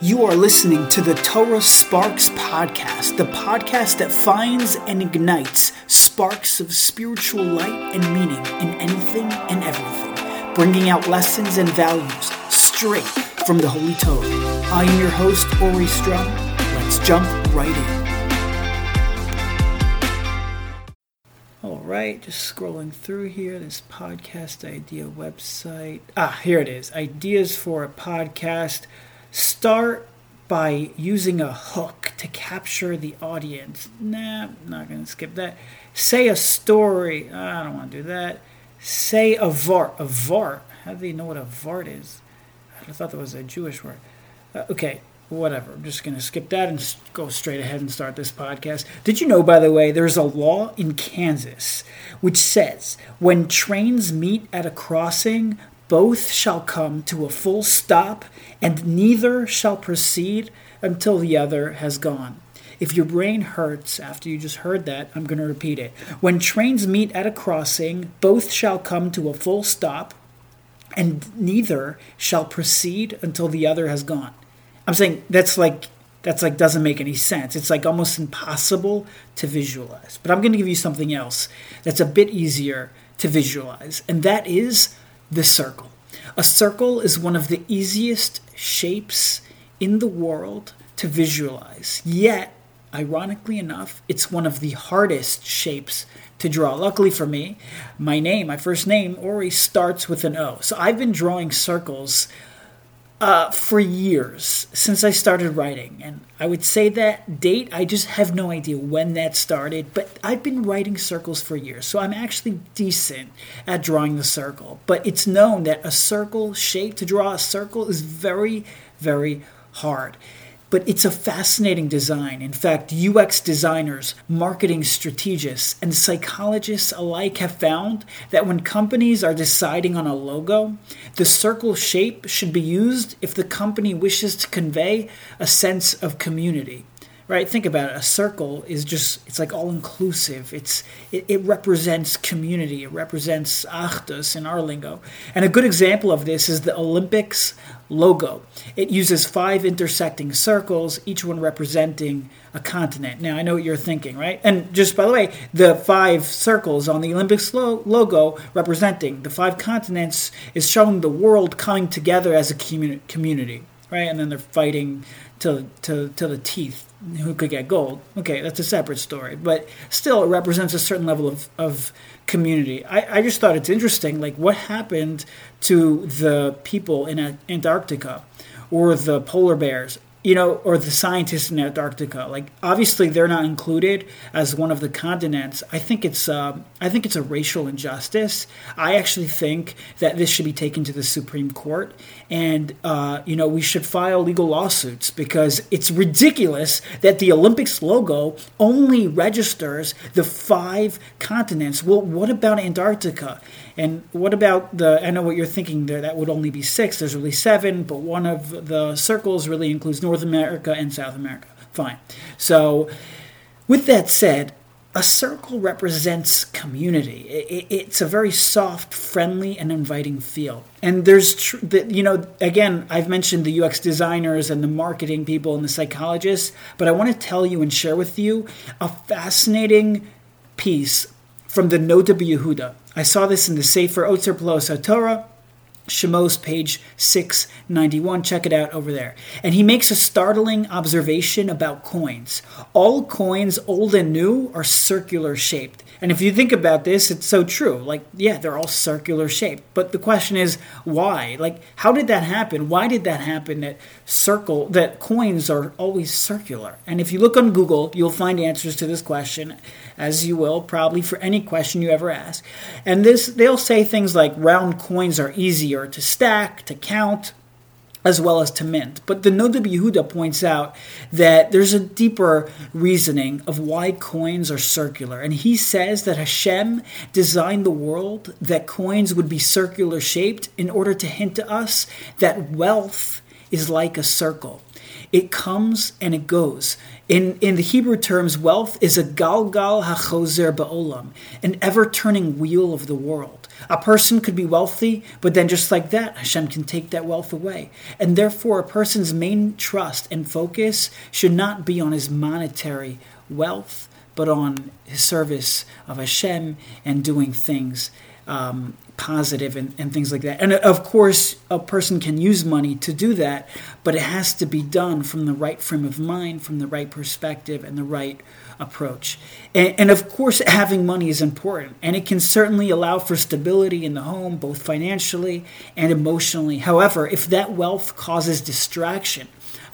You are listening to the Torah Sparks Podcast, the podcast that finds and ignites sparks of spiritual light and meaning in anything and everything, bringing out lessons and values straight from the Holy Torah. I am your host, Ori Strum. Let's jump right in. All right, just scrolling through here, this podcast idea website. Ah, here it is Ideas for a Podcast start by using a hook to capture the audience. Nah, I'm not going to skip that. Say a story. I don't want to do that. Say a vart. A vart. How do they know what a vart is? I thought that was a Jewish word. Uh, okay, whatever. I'm just going to skip that and go straight ahead and start this podcast. Did you know, by the way, there's a law in Kansas which says when trains meet at a crossing, both shall come to a full stop, and neither shall proceed until the other has gone. If your brain hurts after you just heard that, I'm going to repeat it. When trains meet at a crossing, both shall come to a full stop, and neither shall proceed until the other has gone. I'm saying that's like that's like doesn't make any sense. It's like almost impossible to visualize. But I'm going to give you something else that's a bit easier to visualize, and that is the circle. A circle is one of the easiest shapes in the world to visualize, yet, ironically enough, it's one of the hardest shapes to draw. Luckily for me, my name, my first name, Ori, starts with an O. So I've been drawing circles uh, for years since I started writing. And I would say that date, I just have no idea when that started, but I've been writing circles for years. So I'm actually decent at drawing the circle. But it's known that a circle shape, to draw a circle, is very, very hard but it's a fascinating design. In fact, UX designers, marketing strategists, and psychologists alike have found that when companies are deciding on a logo, the circle shape should be used if the company wishes to convey a sense of community right think about it a circle is just it's like all inclusive it's it, it, represents community it represents achdus in our lingo. And a good example of this is the olympics logo. It uses five intersecting circles each one representing a continent. Now i know what you're thinking right? And just by the way the five circles on the olympics lo- logo representing the five continents is showing the world coming together as a community right? And then they're fighting to, to, to the teeth who could get gold. Okay, that's a separate story, but still, it represents a certain level of, of community. I, I just thought it's interesting, like what happened to the people in Antarctica or the polar bears you know, or the scientists in Antarctica. Like, obviously, they're not included as one of the continents. I think it's, uh, I think it's a racial injustice. I actually think that this should be taken to the Supreme Court, and uh, you know, we should file legal lawsuits because it's ridiculous that the Olympics logo only registers the five continents. Well, what about Antarctica? And what about the? I know what you're thinking there. That would only be six. There's really seven, but one of the circles really includes North America and South America. Fine. So, with that said, a circle represents community. It's a very soft, friendly, and inviting feel. And there's, tr- you know, again, I've mentioned the UX designers and the marketing people and the psychologists, but I want to tell you and share with you a fascinating piece from the Noda B'Yehuda. I saw this in the Sefer Otzer Pelos Torah, Shemos, page 691. Check it out over there. And he makes a startling observation about coins. All coins, old and new, are circular shaped. And if you think about this, it's so true. Like, yeah, they're all circular shaped. But the question is, why? Like, how did that happen? Why did that happen that circle, that coins are always circular? And if you look on Google, you'll find answers to this question, as you will probably for any question you ever ask. And this, they'll say things like round coins are easier to stack, to count, as well as to mint. But the Noda B'Yehuda points out that there's a deeper reasoning of why coins are circular. And he says that Hashem designed the world that coins would be circular shaped in order to hint to us that wealth is like a circle. It comes and it goes. In, in the Hebrew terms, wealth is a galgal hachozer ba'olam, an ever turning wheel of the world. A person could be wealthy, but then just like that, Hashem can take that wealth away. And therefore, a person's main trust and focus should not be on his monetary wealth, but on his service of Hashem and doing things um, positive and, and things like that. And of course, a person can use money to do that, but it has to be done from the right frame of mind, from the right perspective, and the right approach. And, and, of course, having money is important, and it can certainly allow for stability in the home, both financially and emotionally. However, if that wealth causes distraction,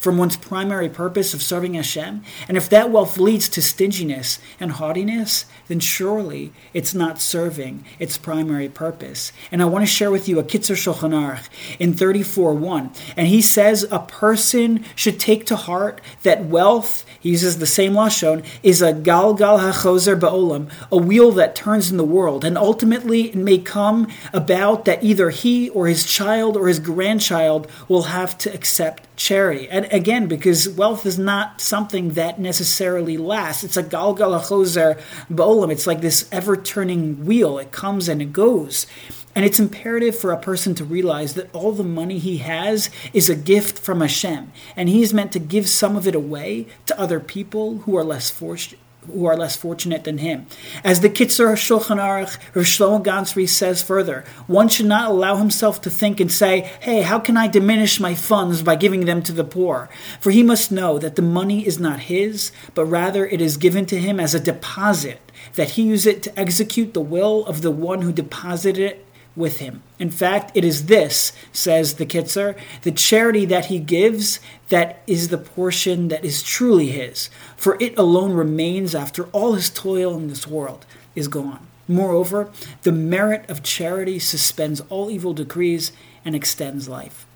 from one's primary purpose of serving Hashem, and if that wealth leads to stinginess and haughtiness, then surely it's not serving its primary purpose. And I want to share with you a Kitzur Shulchan Aruch in 34.1. And he says a person should take to heart that wealth, he uses the same lashon, is a galgal hachozer ba'olam, a wheel that turns in the world. And ultimately it may come about that either he or his child or his grandchild will have to accept charity. And again, because wealth is not something that necessarily lasts. It's a galgal hachozer ba'olam. It's like this ever turning wheel. It comes and it goes. And it's imperative for a person to realize that all the money he has is a gift from Hashem, and he is meant to give some of it away to other people who are less fortunate who are less fortunate than him. As the Kitzur Shulchan Aruch, Rav Shlomo Ganzfried says further, one should not allow himself to think and say, hey, how can I diminish my funds by giving them to the poor? For he must know that the money is not his, but rather it is given to him as a deposit, that he use it to execute the will of the one who deposited it with him. In fact, it is this, says the Kitzur, the charity that he gives that is the portion that is truly his, for it alone remains after all his toil in this world is gone. Moreover, the merit of charity suspends all evil decrees and extends life.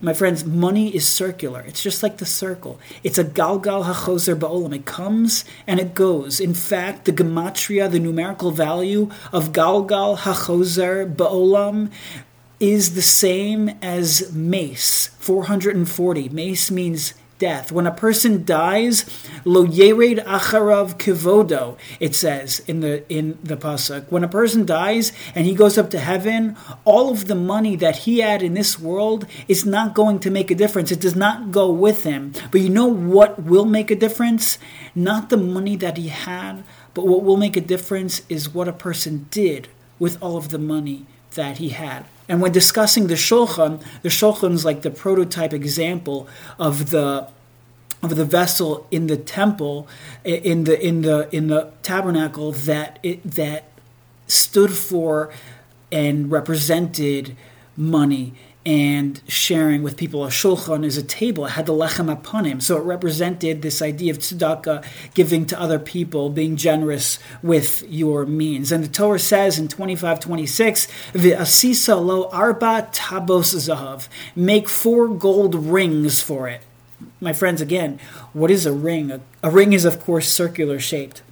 My friends, money is circular. It's just like the circle. It's a galgal hachozer ba'olam. It comes and it goes. In fact, the gematria, the numerical value of galgal hachozer ba'olam, is the same as mace, 440. Mace means death. When a person dies, lo yered acharav kivodo, it says in the in the pasuk. When a person dies and he goes up to heaven, all of the money that he had in this world is not going to make a difference. It does not go with him. But you know what will make a difference? Not the money that he had, but what will make a difference is what a person did with all of the money that he had. And when discussing the shulchan, the shulchan is like the prototype example of the of the vessel in the temple, in the in the in the tabernacle that it, that stood for and represented money and sharing with people. A shulchan is a table. It had the lechem upon him. So it represented this idea of tzedakah, giving to other people, being generous with your means. And the Torah says in 25 26, V'asisa lo arba tabos zahav. Make four gold rings for it. My friends, again, what is a ring? A, a ring is, of course, circular shaped.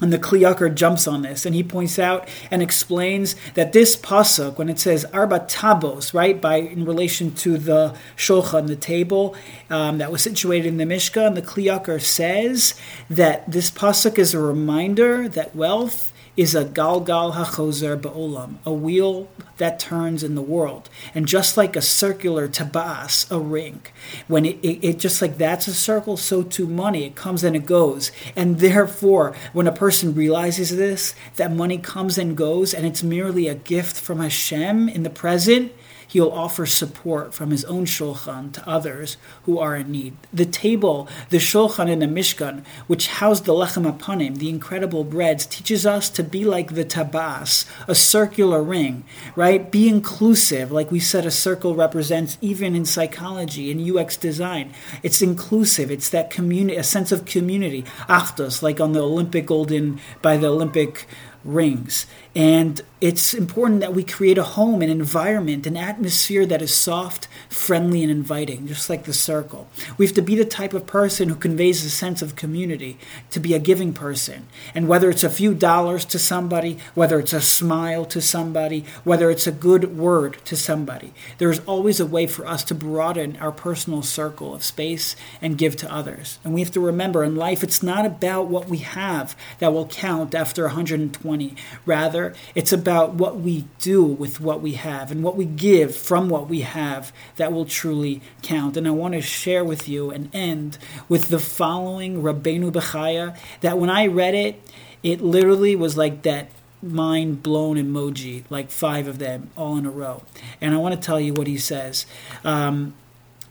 And the Kli Yakar jumps on this and he points out and explains that this pasuk, when it says arba tabos, right, by in relation to the shulchan, the table um, that was situated in the Mishkan, the Kli Yakar says that this pasuk is a reminder that wealth is a galgal hachozer ba'olam, a wheel that turns in the world. And just like a circular tabas, a ring, when it, it, it, just like that's a circle, so too money. It comes and it goes. And therefore, when a person realizes this, that money comes and goes, and it's merely a gift from Hashem in the present, he'll offer support from his own shulchan to others who are in need. The table, the shulchan in the Mishkan, which housed the lechem apanim, the incredible breads, teaches us to be like the tabas, a circular ring, right? Be inclusive, like we said, a circle represents even in psychology and UX design. It's inclusive. It's that community, a sense of community. Achdus, like on the Olympic golden by the Olympic rings. And it's important that we create a home, an environment, an atmosphere that is soft, friendly, and inviting, just like the circle. We have to be the type of person who conveys a sense of community, to be a giving person. And whether it's a few dollars to somebody, whether it's a smile to somebody, whether it's a good word to somebody, there is always a way for us to broaden our personal circle of space and give to others. And we have to remember in life, it's not about what we have that will count after 120. Rather, it's about what we do with what we have and what we give from what we have that will truly count. And I want to share with you and end with the following Rabbeinu Bechaya that when I read it, it literally was like that mind blown emoji, like five of them all in a row. And I want to tell you what he says. Um,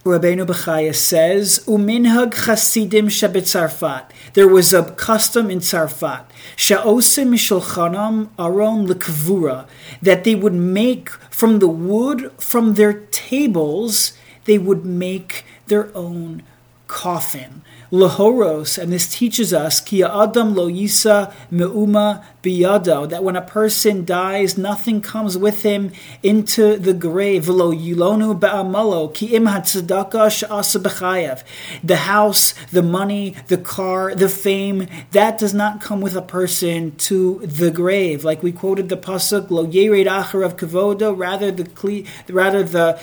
Rabbeinu Bechaya says, "Uminhag chasidim shebetzarfat." There was a custom in Tzarfat, sha'osim mishulchanam aron lekvura, that they would make from the wood from their tables, they would make their own coffin. Lahoros, and this teaches us, Ki Adam lo yisa meuma biyado, that when a person dies, nothing comes with him into the grave. Lo yilonu ba'amalo, ki im. The house, the money, the car, the fame, that does not come with a person to the grave. Like we quoted the pasuk, lo yered achar of kavodo, rather the rather the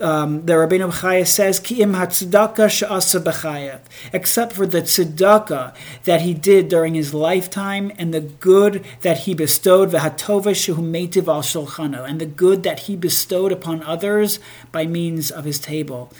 um, the Rabbeinu Bechaya says, Ki im she'asa except for the tzedakah that he did during his lifetime and the good that he bestowed, v'hatova shehu meitiv al shulchano, and the good that he bestowed upon others by means of his table.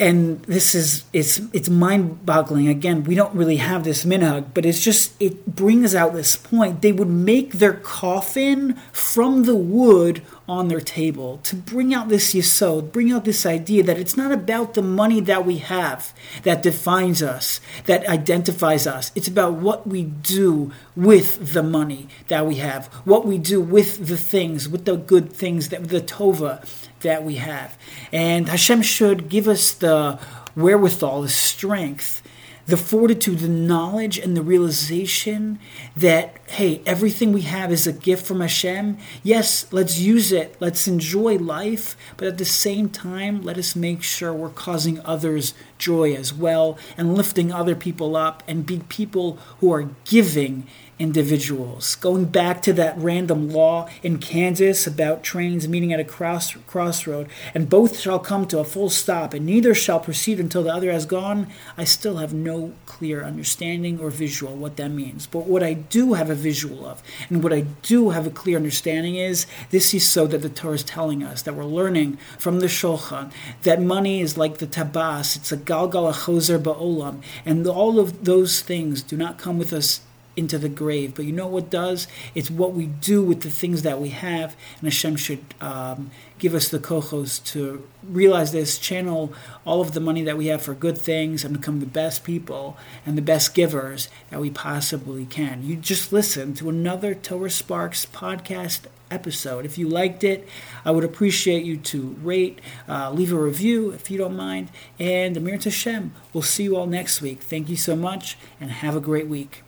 And this is it's it's mind-boggling. Again we don't really have this minhag but it's just it brings out this point. They would make their coffin from the wood on their table to bring out this yisod bring out this idea that it's not about the money that we have that defines us that identifies us it's about what we do with the money that we have what we do with the things with the good things that the tova that we have. And Hashem should give us the wherewithal, the strength, the fortitude, the knowledge, and the realization that, hey, everything we have is a gift from Hashem. Yes, let's use it. Let's enjoy life. But at the same time, let us make sure we're causing others joy as well and lifting other people up and be people who are giving individuals. Going back to that random law in Kansas about trains meeting at a cross, crossroad, and both shall come to a full stop, and neither shall proceed until the other has gone, I still have no clear understanding or visual what that means. But what I do have a visual of, and what I do have a clear understanding is this is so that the Torah is telling us that we're learning from the Shulchan that money is like the tabas, it's a galgal achozer ba'olam, and all of those things do not come with us into the grave. But you know what does? It's what we do with the things that we have, and Hashem should um, give us the kochos to realize this, channel all of the money that we have for good things, and become the best people and the best givers that we possibly can. You just listen to another Torah Sparks podcast episode. If you liked it, I would appreciate you to rate, uh, leave a review if you don't mind, and Amir Tashem. We'll see you all next week. Thank you so much, and have a great week.